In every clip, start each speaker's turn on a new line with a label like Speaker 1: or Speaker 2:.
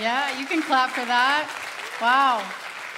Speaker 1: Yeah, you can clap for that. Wow.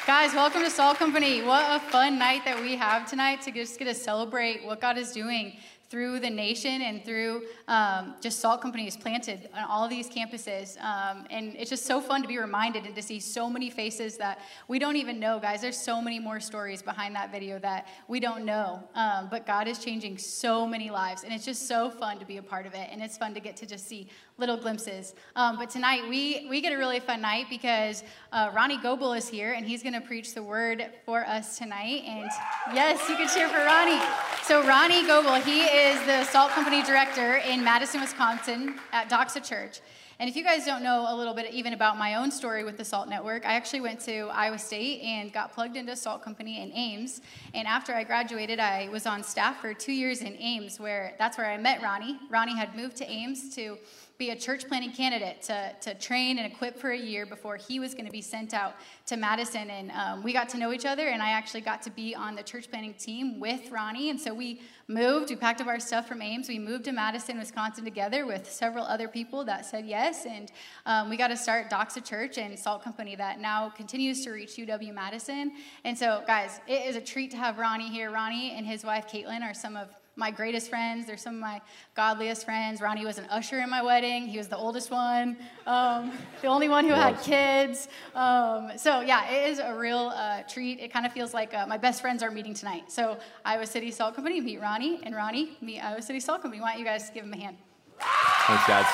Speaker 1: Guys, welcome to Salt Company. What a fun night that we have tonight to just get to celebrate what God is doing through the nation and through um, just salt companies planted on all these campuses. Um, and it's just so fun to be reminded and to see so many faces that we don't even know, guys. There's so many more stories behind that video that we don't know. Um, but God is changing so many lives, and it's just so fun to be a part of it. And it's fun to get to just see little glimpses. Um, but tonight, we, we get a really fun night because uh, Ronnie Goble is here, and he's going to preach the word for us tonight. And yes, you can cheer for Ronnie. So, Ronnie Goble, he is the Salt Company director in Madison, Wisconsin at Doxa Church. And if you guys don't know a little bit even about my own story with the Salt Network, I actually went to Iowa State and got plugged into Salt Company in Ames. And after I graduated, I was on staff for two years in Ames, where that's where I met Ronnie. Ronnie had moved to Ames to be a church planting candidate to, to train and equip for a year before he was going to be sent out to Madison. And um, we got to know each other, and I actually got to be on the church planting team with Ronnie. And so we moved, we packed up our stuff from Ames, we moved to Madison, Wisconsin together with several other people that said yes. And um, we got to start Doxa Church and Salt Company that now continues to reach UW Madison. And so, guys, it is a treat to have Ronnie here. Ronnie and his wife, Caitlin, are some of my greatest friends. They're some of my godliest friends. Ronnie was an usher in my wedding. He was the oldest one, um, the only one who had kids. Um, so yeah, it is a real uh, treat. It kind of feels like uh, my best friends are meeting tonight. So Iowa City Salt Company, meet Ronnie, and Ronnie, meet Iowa City Salt Company. Why don't you guys give him a hand?
Speaker 2: Thanks, guys.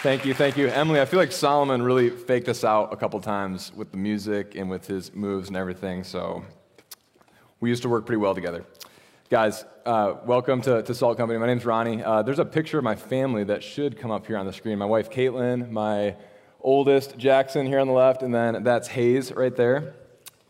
Speaker 2: Thank you, thank you. Emily, I feel like Solomon really faked us out a couple times with the music and with his moves and everything, so we used to work pretty well together. Guys, uh, welcome to, to, Salt Company. My name's Ronnie. Uh, there's a picture of my family that should come up here on the screen. My wife, Caitlin, my oldest, Jackson, here on the left, and then that's Hayes right there.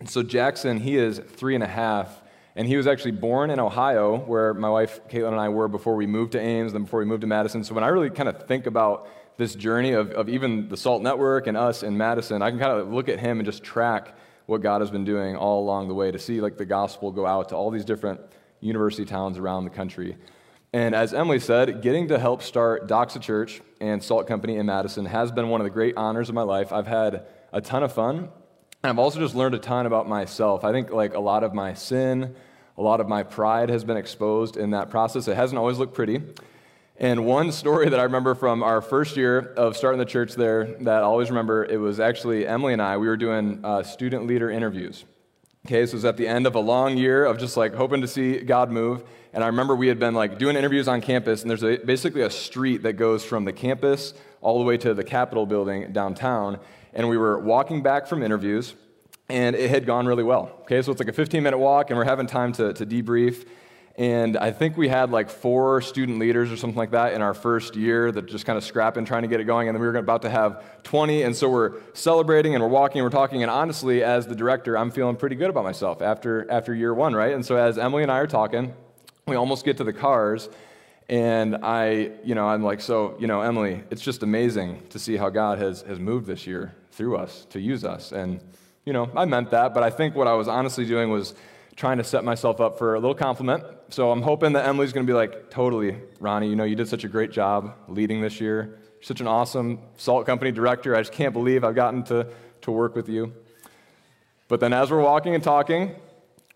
Speaker 2: And so Jackson, he is three and a half, and he was actually born in Ohio, where my wife, Caitlin, and I were before we moved to Ames, then before we moved to Madison. So when I really kind of think about this journey of, of even the SALT Network and us in Madison, I can kind of look at him and just track what God has been doing all along the way to see like the gospel go out to all these different university towns around the country. And as Emily said, getting to help start Doxa Church and Salt Company in Madison has been one of the great honors of my life. I've had a ton of fun, and I've also just learned a ton about myself. I think like a lot of my sin, a lot of my pride has been exposed in that process. It hasn't always looked pretty. And one story that I remember from our first year of starting the church there that I always remember, it was actually Emily and I, we were doing uh, student leader interviews. Okay, so it was at the end of a long year of just like hoping to see God move. And I remember we had been like doing interviews on campus, and there's a, basically a street that goes from the campus all the way to the Capitol building downtown. And we were walking back from interviews, and it had gone really well. Okay, so it's like a 15 minute walk, and we're having time to, to debrief. And I think we had like four student leaders or something like that in our first year that just kind of scrapping, trying to get it going. And then we were about to have 20. And so we're celebrating and we're walking and we're talking. And honestly, as the director, I'm feeling pretty good about myself after, after year one, right? And so as Emily and I are talking, we almost get to the cars. And I, you know, I'm like, so, you know, Emily, it's just amazing to see how God has, has moved this year through us to use us. And, you know, I meant that. But I think what I was honestly doing was, trying to set myself up for a little compliment. So I'm hoping that Emily's going to be like, totally, Ronnie, you know, you did such a great job leading this year. You're such an awesome salt company director. I just can't believe I've gotten to, to work with you. But then as we're walking and talking,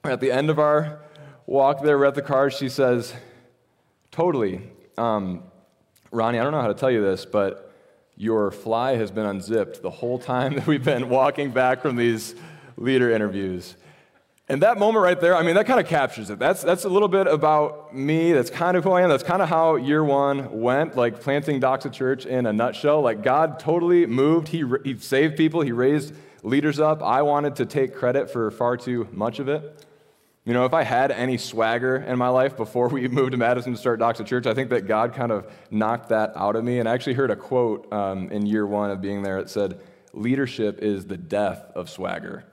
Speaker 2: at the end of our walk there, we're at the car, she says, totally. Um, Ronnie, I don't know how to tell you this, but your fly has been unzipped the whole time that we've been walking back from these leader interviews. And that moment right there, I mean, that kind of captures it. That's, that's a little bit about me. That's kind of who I am. That's kind of how year one went, like planting Doxa Church in a nutshell. Like, God totally moved. He, he saved people, He raised leaders up. I wanted to take credit for far too much of it. You know, if I had any swagger in my life before we moved to Madison to start Doxa Church, I think that God kind of knocked that out of me. And I actually heard a quote um, in year one of being there. It said, Leadership is the death of swagger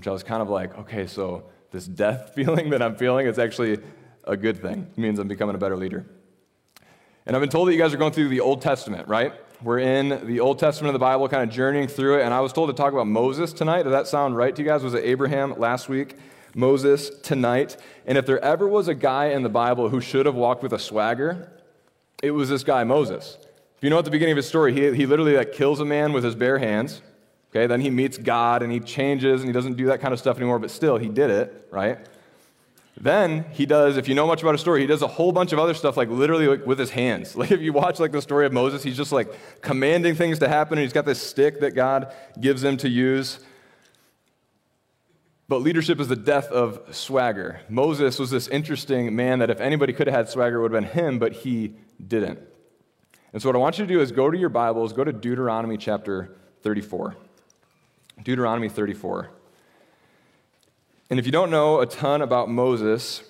Speaker 2: which I was kind of like, okay, so this death feeling that I'm feeling is actually a good thing. It means I'm becoming a better leader. And I've been told that you guys are going through the Old Testament, right? We're in the Old Testament of the Bible, kind of journeying through it. And I was told to talk about Moses tonight. Does that sound right to you guys? Was it Abraham last week? Moses tonight. And if there ever was a guy in the Bible who should have walked with a swagger, it was this guy, Moses. If you know at the beginning of his story, he, he literally like, kills a man with his bare hands. Okay, then he meets God and he changes and he doesn't do that kind of stuff anymore, but still, he did it, right? Then he does, if you know much about his story, he does a whole bunch of other stuff, like literally like, with his hands. Like if you watch like the story of Moses, he's just like commanding things to happen, and he's got this stick that God gives him to use. But leadership is the death of swagger. Moses was this interesting man that if anybody could have had swagger, it would have been him, but he didn't. And so what I want you to do is go to your Bibles, go to Deuteronomy chapter 34. Deuteronomy 34. And if you don't know a ton about Moses,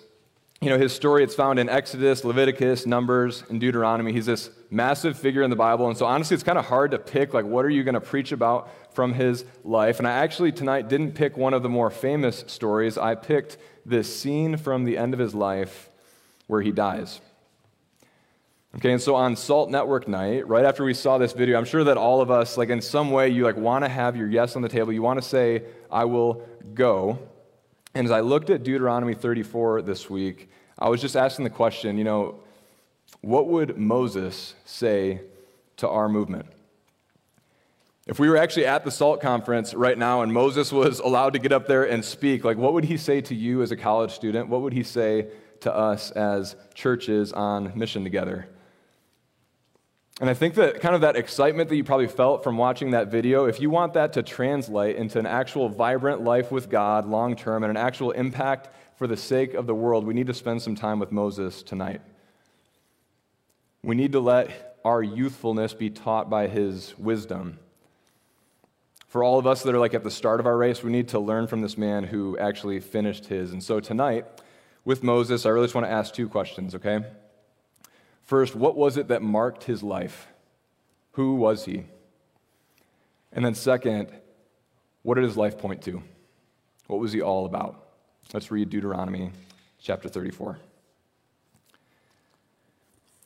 Speaker 2: you know, his story, it's found in Exodus, Leviticus, Numbers, and Deuteronomy. He's this massive figure in the Bible. And so, honestly, it's kind of hard to pick, like, what are you going to preach about from his life? And I actually tonight didn't pick one of the more famous stories. I picked this scene from the end of his life where he dies. Okay, and so on Salt Network night, right after we saw this video, I'm sure that all of us, like in some way, you like want to have your yes on the table. You want to say, I will go. And as I looked at Deuteronomy 34 this week, I was just asking the question, you know, what would Moses say to our movement? If we were actually at the SALT conference right now and Moses was allowed to get up there and speak, like what would he say to you as a college student? What would he say to us as churches on mission together? And I think that kind of that excitement that you probably felt from watching that video, if you want that to translate into an actual vibrant life with God long term and an actual impact for the sake of the world, we need to spend some time with Moses tonight. We need to let our youthfulness be taught by his wisdom. For all of us that are like at the start of our race, we need to learn from this man who actually finished his. And so tonight, with Moses, I really just want to ask two questions, okay? First, what was it that marked his life? Who was he? And then, second, what did his life point to? What was he all about? Let's read Deuteronomy chapter 34.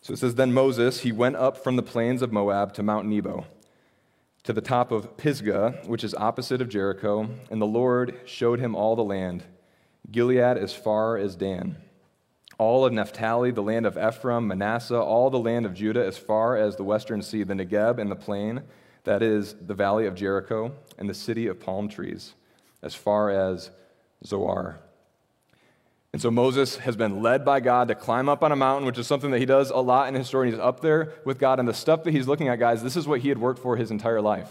Speaker 2: So it says, Then Moses, he went up from the plains of Moab to Mount Nebo, to the top of Pisgah, which is opposite of Jericho, and the Lord showed him all the land, Gilead as far as Dan all of Naphtali, the land of Ephraim, Manasseh, all the land of Judah, as far as the western sea, the Negeb and the plain, that is the valley of Jericho, and the city of palm trees, as far as Zoar. And so Moses has been led by God to climb up on a mountain, which is something that he does a lot in his story. He's up there with God, and the stuff that he's looking at, guys, this is what he had worked for his entire life.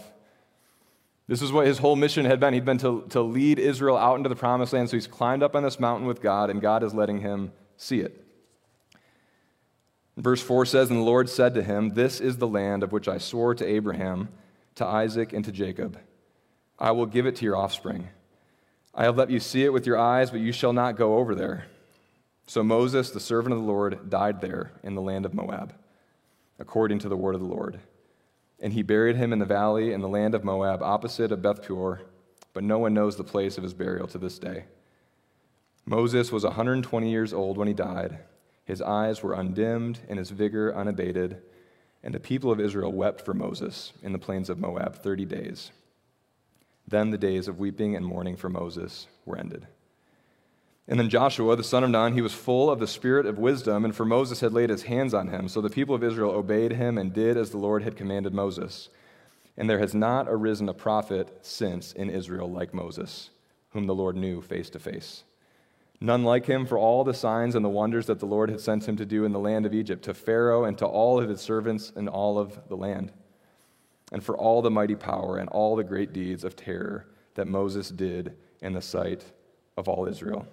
Speaker 2: This is what his whole mission had been. He'd been to, to lead Israel out into the promised land. So he's climbed up on this mountain with God, and God is letting him see it. Verse 4 says, And the Lord said to him, This is the land of which I swore to Abraham, to Isaac, and to Jacob. I will give it to your offspring. I have let you see it with your eyes, but you shall not go over there. So Moses, the servant of the Lord, died there in the land of Moab, according to the word of the Lord. And he buried him in the valley in the land of Moab, opposite of Beth Peor, but no one knows the place of his burial to this day. Moses was 120 years old when he died. His eyes were undimmed and his vigor unabated. And the people of Israel wept for Moses in the plains of Moab 30 days. Then the days of weeping and mourning for Moses were ended. And then Joshua, the son of Nun, he was full of the spirit of wisdom, and for Moses had laid his hands on him. So the people of Israel obeyed him and did as the Lord had commanded Moses. And there has not arisen a prophet since in Israel like Moses, whom the Lord knew face to face. None like him for all the signs and the wonders that the Lord had sent him to do in the land of Egypt, to Pharaoh and to all of his servants and all of the land, and for all the mighty power and all the great deeds of terror that Moses did in the sight of all Israel.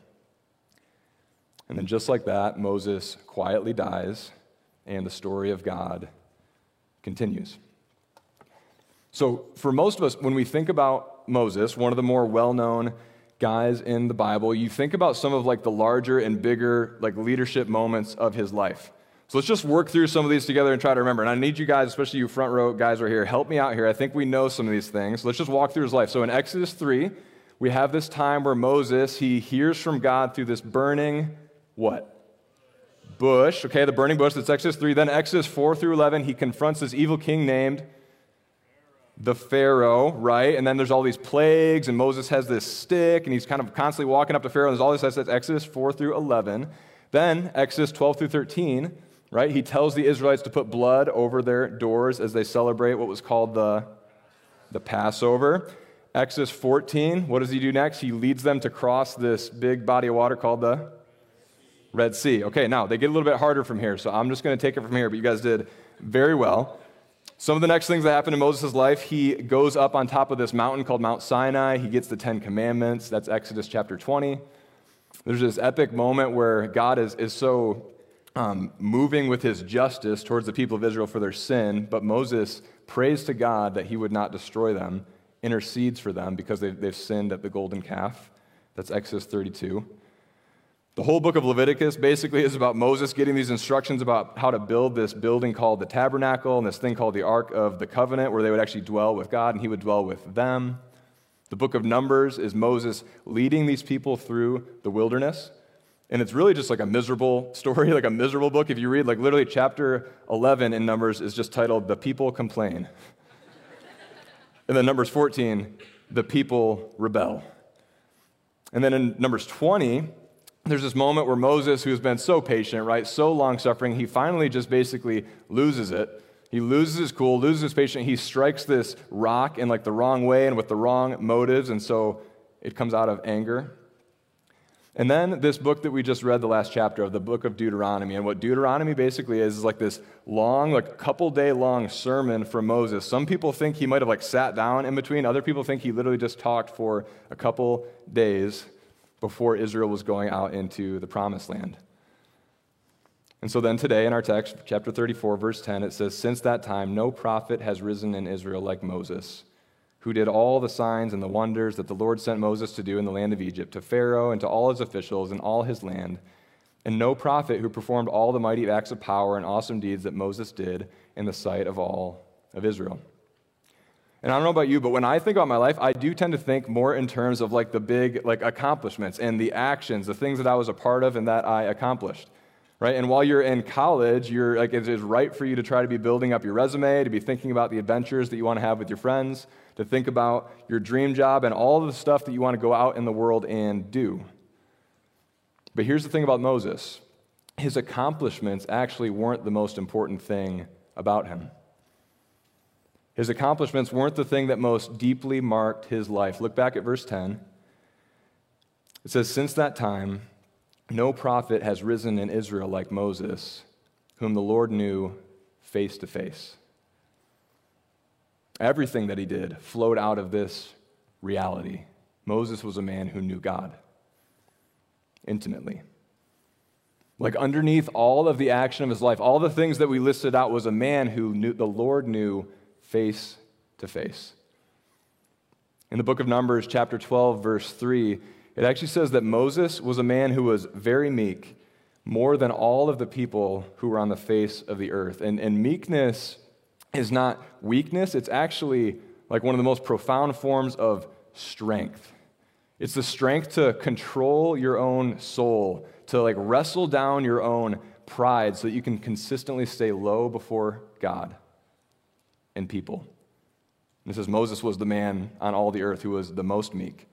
Speaker 2: And then, just like that, Moses quietly dies, and the story of God continues. So, for most of us, when we think about Moses, one of the more well known guys in the Bible, you think about some of like the larger and bigger like leadership moments of his life. So let's just work through some of these together and try to remember. And I need you guys, especially you front row guys right here, help me out here. I think we know some of these things. Let's just walk through his life. So in Exodus 3, we have this time where Moses, he hears from God through this burning what? Bush. Okay, the burning bush. That's Exodus 3. Then Exodus 4 through 11, he confronts this evil king named the Pharaoh, right? And then there's all these plagues, and Moses has this stick, and he's kind of constantly walking up to Pharaoh. And there's all this. That's Exodus 4 through 11. Then, Exodus 12 through 13, right? He tells the Israelites to put blood over their doors as they celebrate what was called the, the Passover. Exodus 14, what does he do next? He leads them to cross this big body of water called the Red Sea. Okay, now they get a little bit harder from here, so I'm just going to take it from here, but you guys did very well. Some of the next things that happen in Moses' life, he goes up on top of this mountain called Mount Sinai. He gets the Ten Commandments. That's Exodus chapter 20. There's this epic moment where God is, is so um, moving with his justice towards the people of Israel for their sin, but Moses prays to God that he would not destroy them, intercedes for them because they've, they've sinned at the golden calf. That's Exodus 32. The whole book of Leviticus basically is about Moses getting these instructions about how to build this building called the tabernacle and this thing called the Ark of the Covenant, where they would actually dwell with God and he would dwell with them. The book of Numbers is Moses leading these people through the wilderness. And it's really just like a miserable story, like a miserable book. If you read, like literally chapter 11 in Numbers is just titled The People Complain. and then Numbers 14, The People Rebel. And then in Numbers 20, there's this moment where Moses, who's been so patient, right, so long suffering, he finally just basically loses it. He loses his cool, loses his patience. He strikes this rock in like the wrong way and with the wrong motives, and so it comes out of anger. And then this book that we just read, the last chapter of the book of Deuteronomy. And what Deuteronomy basically is, is like this long, like couple day long sermon from Moses. Some people think he might have like sat down in between. Other people think he literally just talked for a couple days before Israel was going out into the promised land. And so then today in our text, chapter 34, verse 10, it says, Since that time, no prophet has risen in Israel like Moses, who did all the signs and the wonders that the Lord sent Moses to do in the land of Egypt, to Pharaoh and to all his officials and all his land. And no prophet who performed all the mighty acts of power and awesome deeds that Moses did in the sight of all of Israel. And I don't know about you, but when I think about my life, I do tend to think more in terms of like the big like accomplishments and the actions, the things that I was a part of and that I accomplished. Right? And while you're in college, you're like it is right for you to try to be building up your resume, to be thinking about the adventures that you want to have with your friends, to think about your dream job and all the stuff that you want to go out in the world and do. But here's the thing about Moses. His accomplishments actually weren't the most important thing about him. His accomplishments weren't the thing that most deeply marked his life. Look back at verse 10. It says, Since that time, no prophet has risen in Israel like Moses, whom the Lord knew face to face. Everything that he did flowed out of this reality. Moses was a man who knew God intimately. Like underneath all of the action of his life, all the things that we listed out was a man who knew the Lord knew face to face. In the book of Numbers, chapter 12, verse 3, it actually says that Moses was a man who was very meek, more than all of the people who were on the face of the earth. And, and meekness is not weakness, it's actually like one of the most profound forms of strength. It's the strength to control your own soul, to like wrestle down your own pride so that you can consistently stay low before God and people. And it says Moses was the man on all the earth who was the most meek.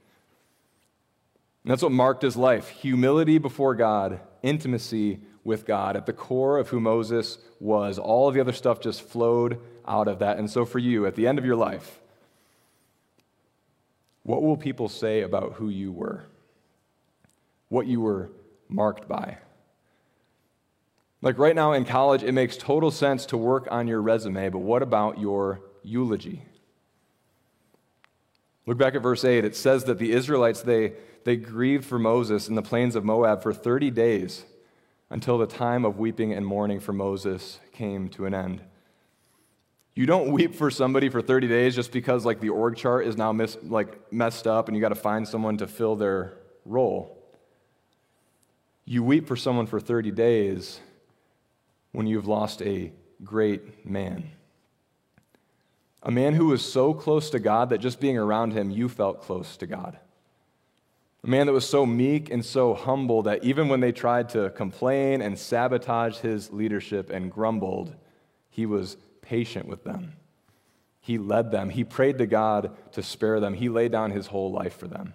Speaker 2: And that's what marked his life humility before God, intimacy with God. At the core of who Moses was, all of the other stuff just flowed out of that. And so, for you, at the end of your life, what will people say about who you were? What you were marked by? Like right now in college, it makes total sense to work on your resume, but what about your eulogy? Look back at verse 8. It says that the Israelites, they, they grieved for Moses in the plains of Moab for 30 days until the time of weeping and mourning for Moses came to an end. You don't weep for somebody for 30 days just because like the org chart is now mis- like messed up and you got to find someone to fill their role. You weep for someone for 30 days when you've lost a great man. A man who was so close to God that just being around him, you felt close to God. A man that was so meek and so humble that even when they tried to complain and sabotage his leadership and grumbled, he was patient with them. He led them. He prayed to God to spare them. He laid down his whole life for them.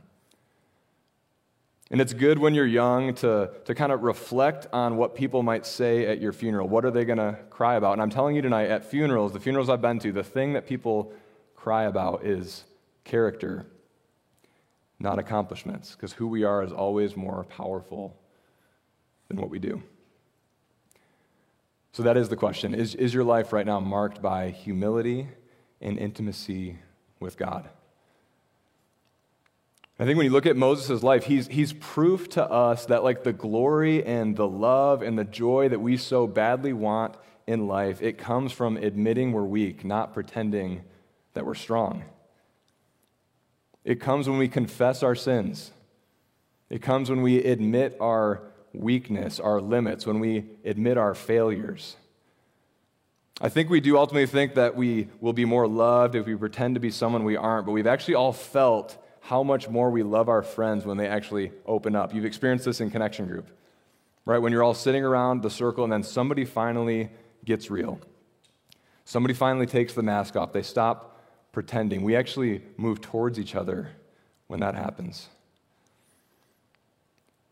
Speaker 2: And it's good when you're young to, to kind of reflect on what people might say at your funeral. What are they going to cry about? And I'm telling you tonight, at funerals, the funerals I've been to, the thing that people cry about is character, not accomplishments, because who we are is always more powerful than what we do. So that is the question. Is, is your life right now marked by humility and intimacy with God? I think when you look at Moses' life, he's, he's proof to us that, like, the glory and the love and the joy that we so badly want in life, it comes from admitting we're weak, not pretending that we're strong. It comes when we confess our sins. It comes when we admit our weakness, our limits, when we admit our failures. I think we do ultimately think that we will be more loved if we pretend to be someone we aren't, but we've actually all felt how much more we love our friends when they actually open up. You've experienced this in Connection Group, right? When you're all sitting around the circle and then somebody finally gets real. Somebody finally takes the mask off. They stop pretending. We actually move towards each other when that happens.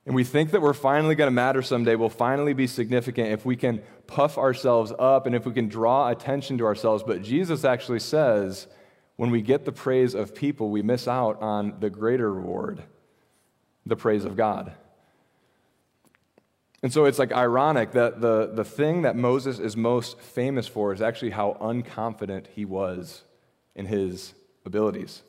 Speaker 2: And we think that we're finally going to matter someday, we'll finally be significant if we can puff ourselves up and if we can draw attention to ourselves. But Jesus actually says, when we get the praise of people, we miss out on the greater reward, the praise of God. And so it's like ironic that the, the thing that Moses is most famous for is actually how unconfident he was in his abilities.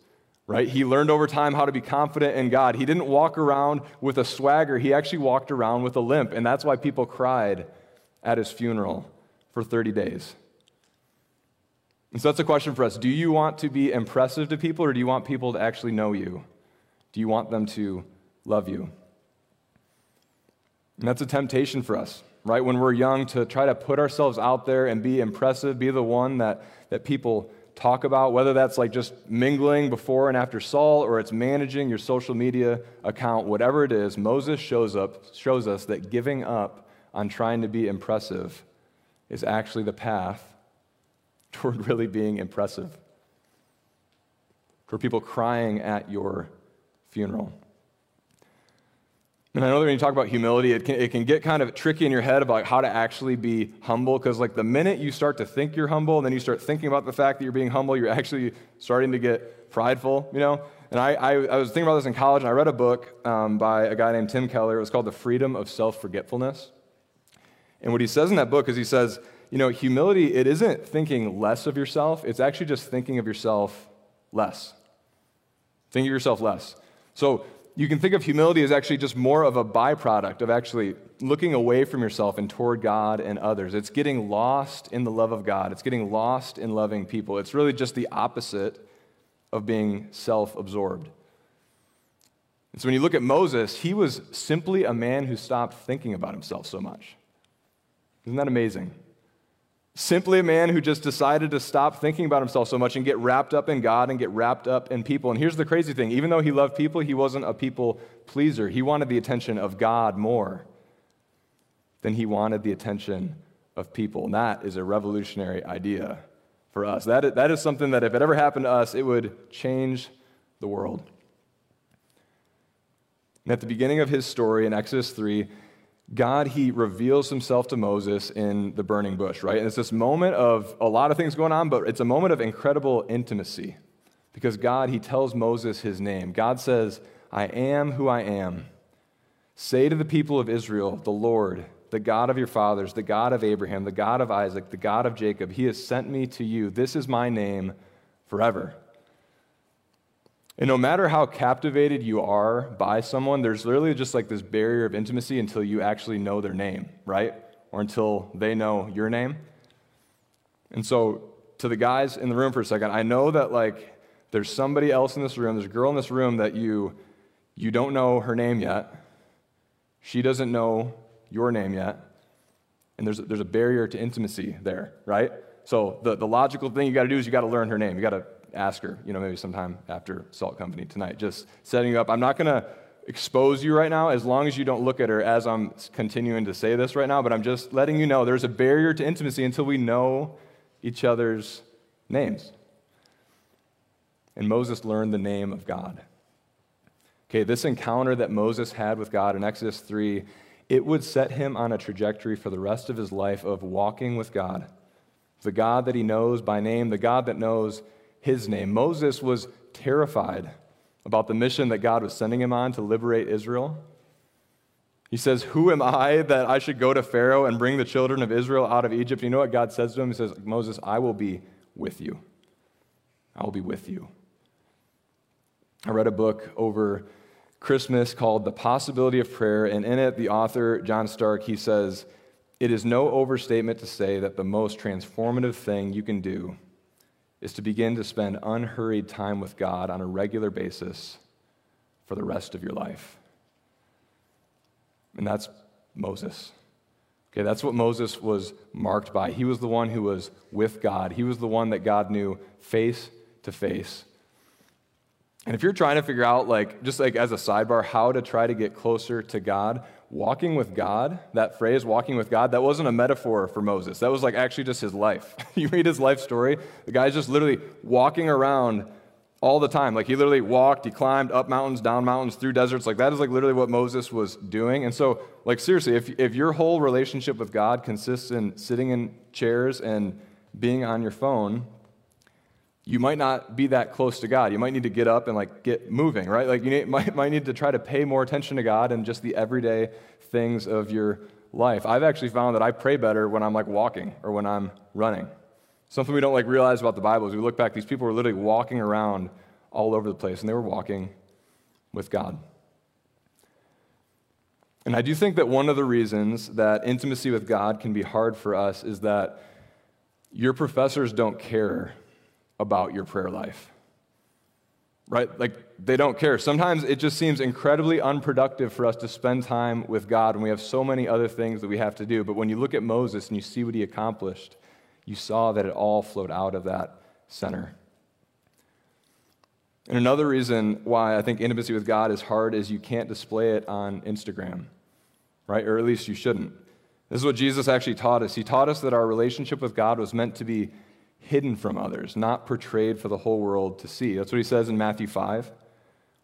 Speaker 2: Right? He learned over time how to be confident in God. He didn't walk around with a swagger, he actually walked around with a limp. And that's why people cried at his funeral for 30 days. And so that's a question for us. Do you want to be impressive to people, or do you want people to actually know you? Do you want them to love you? And that's a temptation for us, right? When we're young, to try to put ourselves out there and be impressive, be the one that, that people talk about, whether that's like just mingling before and after Salt or it's managing your social media account, whatever it is, Moses shows up shows us that giving up on trying to be impressive is actually the path toward really being impressive, for people crying at your funeral. And I know that when you talk about humility, it can, it can get kind of tricky in your head about how to actually be humble, because like the minute you start to think you're humble, and then you start thinking about the fact that you're being humble, you're actually starting to get prideful, you know? And I, I, I was thinking about this in college, and I read a book um, by a guy named Tim Keller. It was called The Freedom of Self Forgetfulness. And what he says in that book is he says, you know, humility, it isn't thinking less of yourself, it's actually just thinking of yourself less. Think of yourself less. So you can think of humility as actually just more of a byproduct of actually looking away from yourself and toward God and others. It's getting lost in the love of God, it's getting lost in loving people. It's really just the opposite of being self absorbed. And so when you look at Moses, he was simply a man who stopped thinking about himself so much. Isn't that amazing? Simply a man who just decided to stop thinking about himself so much and get wrapped up in God and get wrapped up in people. And here's the crazy thing even though he loved people, he wasn't a people pleaser. He wanted the attention of God more than he wanted the attention of people. And that is a revolutionary idea for us. That is, that is something that if it ever happened to us, it would change the world. And at the beginning of his story in Exodus 3, God, he reveals himself to Moses in the burning bush, right? And it's this moment of a lot of things going on, but it's a moment of incredible intimacy because God, he tells Moses his name. God says, I am who I am. Say to the people of Israel, the Lord, the God of your fathers, the God of Abraham, the God of Isaac, the God of Jacob, he has sent me to you. This is my name forever. And no matter how captivated you are by someone, there's literally just like this barrier of intimacy until you actually know their name, right? Or until they know your name. And so, to the guys in the room for a second, I know that like there's somebody else in this room, there's a girl in this room that you you don't know her name yet. She doesn't know your name yet. And there's, there's a barrier to intimacy there, right? So the, the logical thing you got to do is you got to learn her name. You got to ask her, you know, maybe sometime after Salt Company tonight. Just setting you up. I'm not going to expose you right now as long as you don't look at her as I'm continuing to say this right now, but I'm just letting you know there's a barrier to intimacy until we know each other's names. And Moses learned the name of God. Okay, this encounter that Moses had with God in Exodus 3, it would set him on a trajectory for the rest of his life of walking with God. The God that he knows by name, the God that knows his name. Moses was terrified about the mission that God was sending him on to liberate Israel. He says, Who am I that I should go to Pharaoh and bring the children of Israel out of Egypt? You know what God says to him? He says, Moses, I will be with you. I will be with you. I read a book over Christmas called The Possibility of Prayer, and in it, the author, John Starke, he says, It is no overstatement to say that the most transformative thing you can do is to begin to spend unhurried time with God on a regular basis for the rest of your life. And that's Moses. Okay, that's what Moses was marked by. He was the one who was with God, he was the one that God knew face to face. And if you're trying to figure out, like, just like as a sidebar, how to try to get closer to God, walking with God, that phrase, walking with God, that wasn't a metaphor for Moses. That was like actually just his life. you read his life story, the guy's just literally walking around all the time. Like, he literally walked, he climbed up mountains, down mountains, through deserts. Like, that is like literally what Moses was doing. And so, like, seriously, if, if your whole relationship with God consists in sitting in chairs and being on your phone, you might not be that close to God. You might need to get up and like get moving, right? Like you need, might, might need to try to pay more attention to God and just the everyday things of your life. I've actually found that I pray better when I'm like walking or when I'm running. Something we don't like realize about the Bible is we look back, these people were literally walking around all over the place and they were walking with God. And I do think that one of the reasons that intimacy with God can be hard for us is that your professors don't care about your prayer life. Right? Like, they don't care. Sometimes it just seems incredibly unproductive for us to spend time with God when we have so many other things that we have to do. But when you look at Moses and you see what he accomplished, you saw that it all flowed out of that center. And another reason why I think intimacy with God is hard is you can't display it on Instagram, right? Or at least you shouldn't. This is what Jesus actually taught us. He taught us that our relationship with God was meant to be hidden from others, not portrayed for the whole world to see. That's what he says in Matthew 5.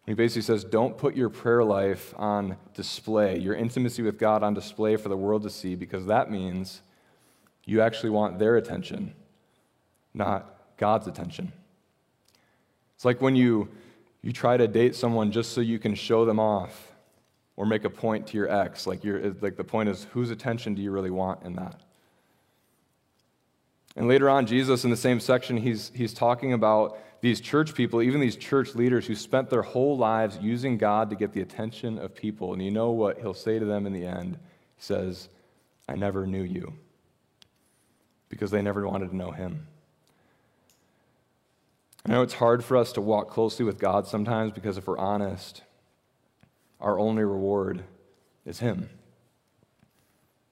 Speaker 2: He basically says, Don't put your prayer life on display, your intimacy with God on display for the world to see, because that means you actually want their attention, not God's attention. It's like when you, you try to date someone just so you can show them off or make a point to your ex. Like, you're, like the point is, whose attention do you really want in that? And later on, Jesus, in the same section, he's, he's talking about these church people, even these church leaders who spent their whole lives using God to get the attention of people. And you know what he'll say to them in the end? He says, I never knew you. Because they never wanted to know him. I know it's hard for us to walk closely with God sometimes because if we're honest, our only reward is him.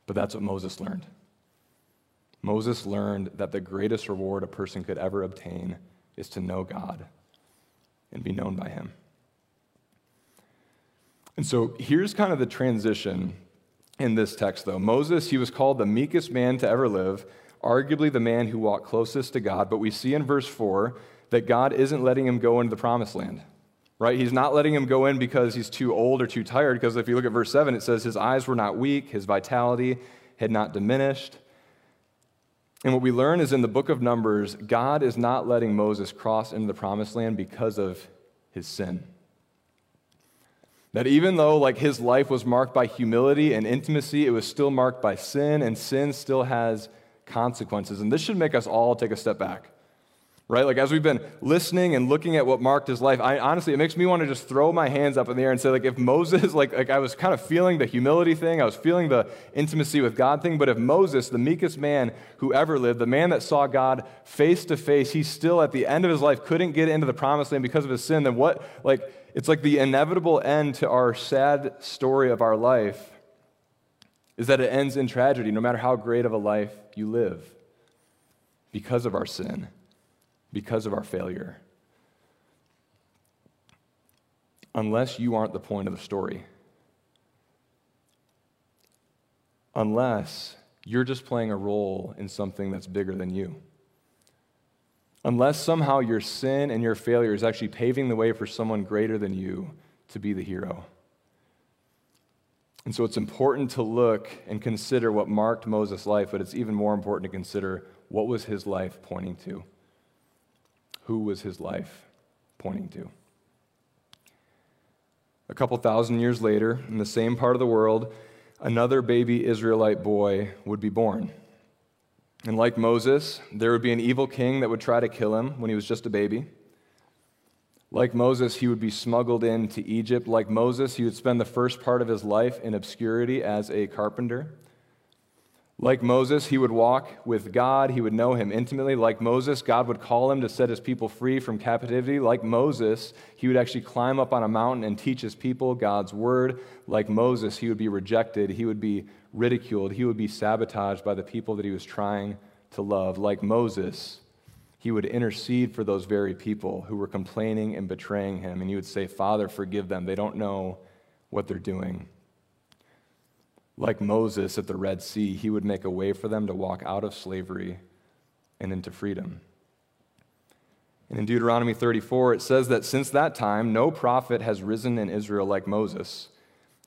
Speaker 2: But that's what Moses learned. Moses learned that the greatest reward a person could ever obtain is to know God and be known by Him. And so here's kind of the transition in this text, though. Moses, he was called the meekest man to ever live, arguably the man who walked closest to God, but we see in verse 4 that God isn't letting him go into the promised land. Right? He's not letting him go in because he's too old or too tired, because if you look at verse 7, it says his eyes were not weak, his vitality had not diminished. And what we learn is in the book of Numbers, God is not letting Moses cross into the promised land because of his sin. That even though like his life was marked by humility and intimacy, it was still marked by sin, and sin still has consequences. And this should make us all take a step back right? Like as we've been listening and looking at what marked his life, I honestly it makes me want to just throw my hands up in the air and say like if Moses like like I was kind of feeling the humility thing, I was feeling the intimacy with God thing, but if Moses, the meekest man who ever lived, the man that saw God face to face, he still at the end of his life couldn't get into the promised land because of his sin, then what like it's like the inevitable end to our sad story of our life is that it ends in tragedy no matter how great of a life you live because of our sin because of our failure. Unless you aren't the point of the story. Unless you're just playing a role in something that's bigger than you. Unless somehow your sin and your failure is actually paving the way for someone greater than you to be the hero. And so it's important to look and consider what marked Moses' life, but it's even more important to consider what was his life pointing to? Who was his life pointing to? A couple thousand years later, in the same part of the world, another baby Israelite boy would be born. And like Moses, there would be an evil king that would try to kill him when he was just a baby. Like Moses, he would be smuggled into Egypt. Like Moses, he would spend the first part of his life in obscurity as a carpenter. Like Moses, he would walk with God. He would know him intimately. Like Moses, God would call him to set his people free from captivity. Like Moses, he would actually climb up on a mountain and teach his people God's word. Like Moses, he would be rejected. He would be ridiculed. He would be sabotaged by the people that he was trying to love. Like Moses, he would intercede for those very people who were complaining and betraying him. And he would say, Father, forgive them. They don't know what they're doing. Like Moses at the Red Sea, he would make a way for them to walk out of slavery and into freedom. And in Deuteronomy 34, it says that since that time, no prophet has risen in Israel like Moses,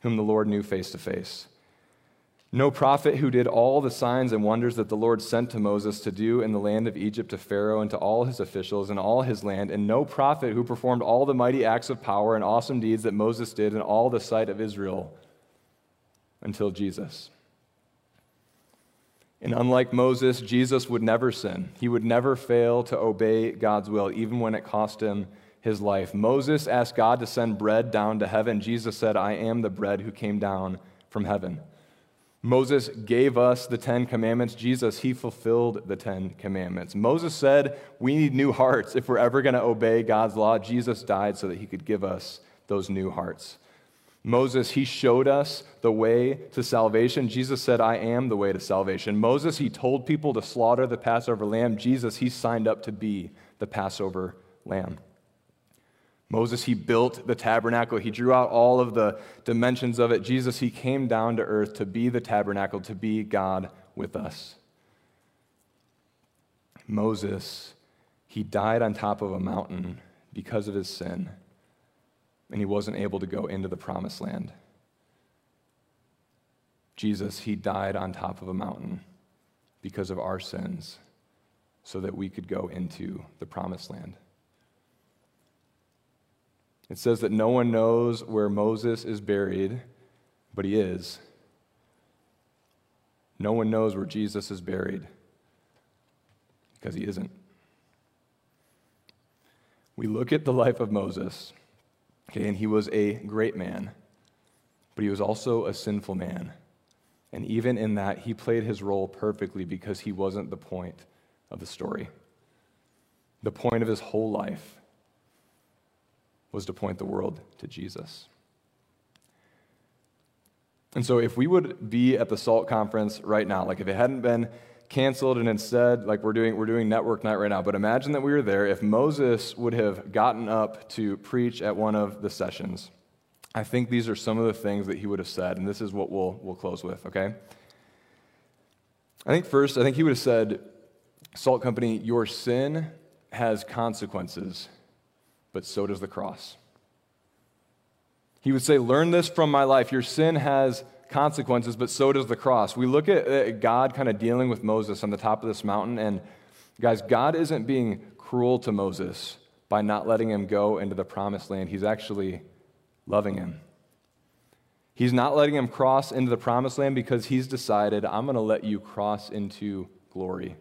Speaker 2: whom the Lord knew face to face. No prophet who did all the signs and wonders that the Lord sent to Moses to do in the land of Egypt to Pharaoh and to all his officials and all his land, and no prophet who performed all the mighty acts of power and awesome deeds that Moses did in all the sight of Israel until Jesus. And unlike Moses, Jesus would never sin. He would never fail to obey God's will, even when it cost him his life. Moses asked God to send bread down to heaven. Jesus said, I am the bread who came down from heaven. Moses gave us the Ten Commandments. Jesus, he fulfilled the Ten Commandments. Moses said, We need new hearts if we're ever going to obey God's law. Jesus died so that he could give us those new hearts. Moses, he showed us the way to salvation. Jesus said, I am the way to salvation. Moses, he told people to slaughter the Passover lamb. Jesus, he signed up to be the Passover lamb. Moses, he built the tabernacle. He drew out all of the dimensions of it. Jesus, he came down to earth to be the tabernacle, to be God with us. Moses, he died on top of a mountain because of his sin and he wasn't able to go into the promised land. Jesus, he died on top of a mountain because of our sins so that we could go into the promised land. It says that no one knows where Moses is buried, but he is. No one knows where Jesus is buried because he isn't. We look at the life of Moses Okay, and he was a great man, but he was also a sinful man. And even in that, he played his role perfectly because he wasn't the point of the story. The point of his whole life was to point the world to Jesus. And so, if we would be at the SALT conference right now, like if it hadn't been canceled and instead like we're doing we're doing network night right now. But imagine that we were there if moses would have gotten up to preach at one of the sessions i think these are some of the things that he would have said and this is what we'll we'll close with okay? I think first i think he would have said salt company your sin has consequences but so does the cross. He would say learn this from my life. Your sin has consequences, but so does the cross. We look at God kind of dealing with Moses on the top of this mountain, and guys, God isn't being cruel to Moses by not letting him go into the promised land. He's actually loving him. He's not letting him cross into the promised land because he's decided, I'm going to let you cross into glory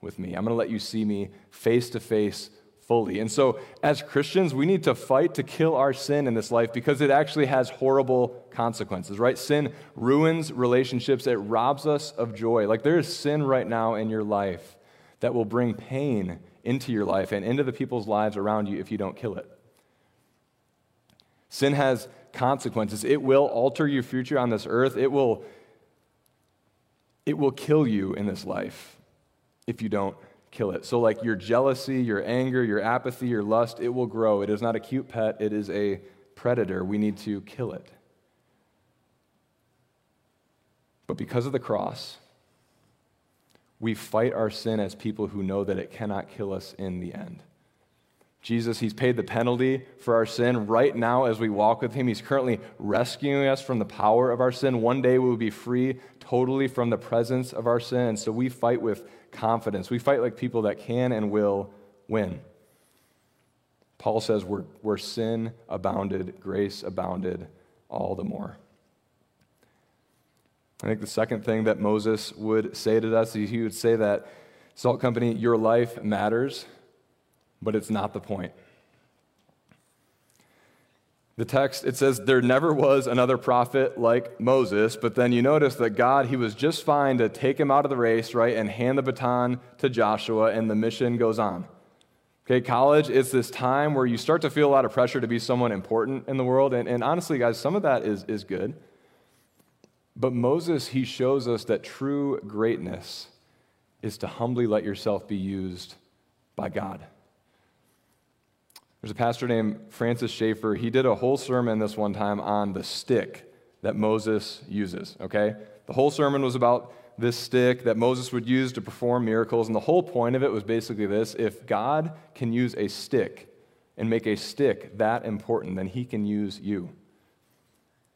Speaker 2: with me. I'm going to let you see me face to face fully. And so, as Christians, we need to fight to kill our sin in this life because it actually has horrible consequences, right? Sin ruins relationships, it robs us of joy. Like, there is sin right now in your life that will bring pain into your life and into the people's lives around you if you don't kill it. Sin has consequences. It will alter your future on this earth. It will, it will kill you in this life if you don't kill it. So, like your jealousy, your anger, your apathy, your lust, it will grow. It is not a cute pet, it is a predator. We need to kill it. But because of the cross, we fight our sin as people who know that it cannot kill us in the end. Jesus, He's paid the penalty for our sin right now as we walk with Him. He's currently rescuing us from the power of our sin. One day we will be free totally from the presence of our sin. So we fight with confidence. We fight like people that can and will win. Paul says, where, where sin abounded, grace abounded all the more. I think the second thing that Moses would say to us, he would say that, Salt Company, your life matters, but it's not the point. The text, it says, there never was another prophet like Moses, but then you notice that God, he was just fine to take him out of the race, right, and hand the baton to Joshua, and the mission goes on. Okay, college is this time where you start to feel a lot of pressure to be someone important in the world, and, and honestly, guys, some of that is, is good. But Moses, he shows us that true greatness is to humbly let yourself be used by God. There's a pastor named Francis Schaeffer. He did a whole sermon this one time on the stick that Moses uses, okay? The whole sermon was about this stick that Moses would use to perform miracles. And the whole point of it was basically this if God can use a stick and make a stick that important, then he can use you.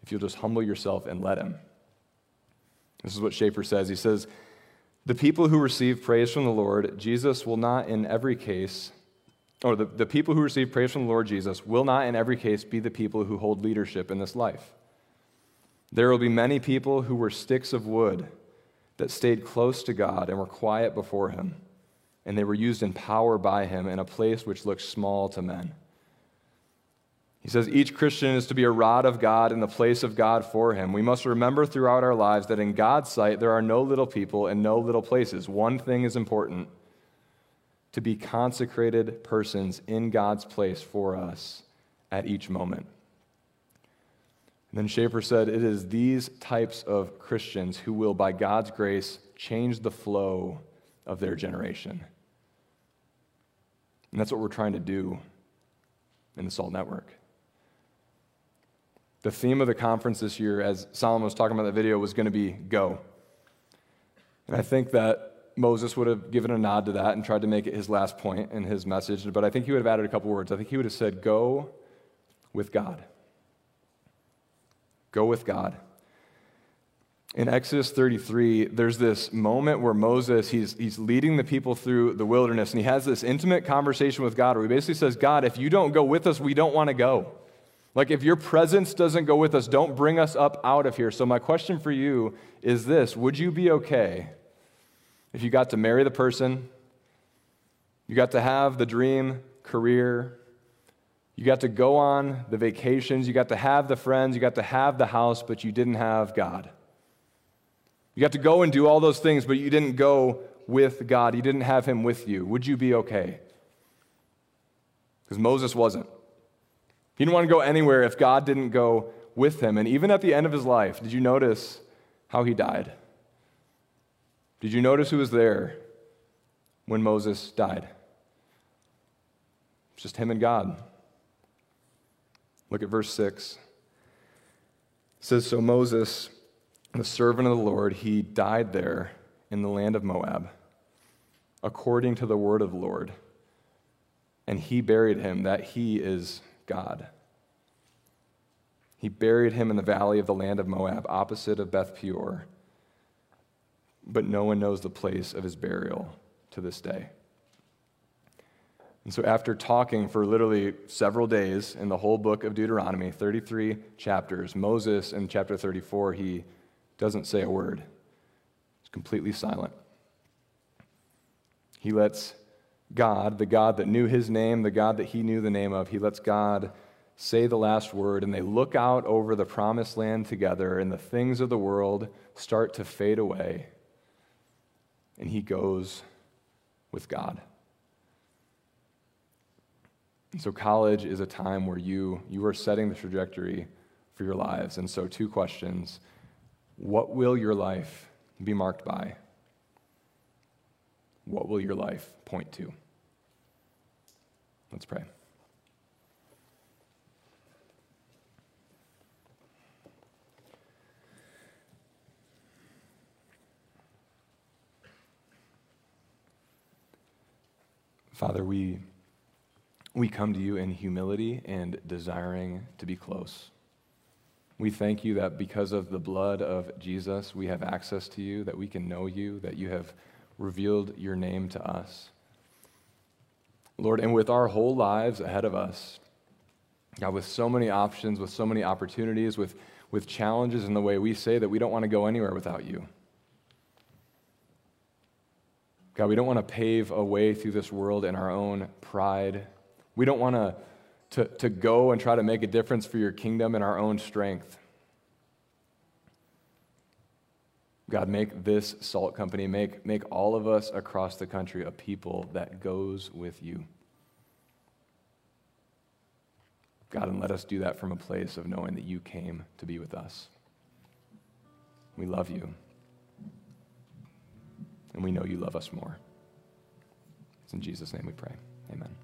Speaker 2: If you'll just humble yourself and let him. This is what Schaeffer says. He says, The people who receive praise from the Lord, Jesus will not in every case, or the, the people who receive praise from the Lord Jesus will not in every case be the people who hold leadership in this life. There will be many people who were sticks of wood that stayed close to God and were quiet before Him, and they were used in power by Him in a place which looked small to men. He says each Christian is to be a rod of God in the place of God for him. We must remember throughout our lives that in God's sight there are no little people and no little places. One thing is important to be consecrated persons in God's place for us at each moment. And then Schaeffer said, It is these types of Christians who will, by God's grace, change the flow of their generation. And that's what we're trying to do in the SALT Network. The theme of the conference this year, as Solomon was talking about in the video, was going to be go. And I think that Moses would have given a nod to that and tried to make it his last point in his message, but I think he would have added a couple words. I think he would have said, Go with God. Go with God. In Exodus 33, there's this moment where Moses, he's, he's leading the people through the wilderness, and he has this intimate conversation with God where he basically says, God, if you don't go with us, we don't want to go. Like, if your presence doesn't go with us, don't bring us up out of here. So, my question for you is this Would you be okay if you got to marry the person, you got to have the dream career, you got to go on the vacations, you got to have the friends, you got to have the house, but you didn't have God. You got to go and do all those things, but you didn't go with God. You didn't have Him with you. Would you be okay? Because Moses wasn't. He didn't want to go anywhere if God didn't go with him. And even at the end of his life, did you notice how he died? Did you notice who was there when Moses died? It's Just him and God. Look at verse 6. It says, So Moses, the servant of the Lord, he died there in the land of Moab, according to the word of the Lord. And he buried him, that he is God. He buried him in the valley of the land of Moab, opposite of Beth Peor. But no one knows the place of his burial to this day. And so, after talking for literally several days in the whole book of Deuteronomy, 33 chapters, Moses in chapter 34, he doesn't say a word. He's completely silent. He lets God, the God that knew his name, the God that he knew the name of, he lets God say the last word, and they look out over the promised land together, and the things of the world start to fade away. And he goes with God. So college is a time where you, you are setting the trajectory for your lives. And so, two questions What will your life be marked by? What will your life point to? Let's pray. Father, we we come to you in humility and desiring to be close. We thank you that because of the blood of Jesus, we have access to you, that we can know you, that you have revealed your name to us. Lord, and with our whole lives ahead of us, God, with so many options, with so many opportunities, with, with challenges in the way we say that we don't want to go anywhere without you. God, we don't want to pave a way through this world in our own pride. We don't want to, to, to go and try to make a difference for your kingdom in our own strength. God, make this salt company, make, make all of us across the country a people that goes with you. God, and let us do that from a place of knowing that you came to be with us. We love you. And we know you love us more. It's in Jesus' name we pray. Amen.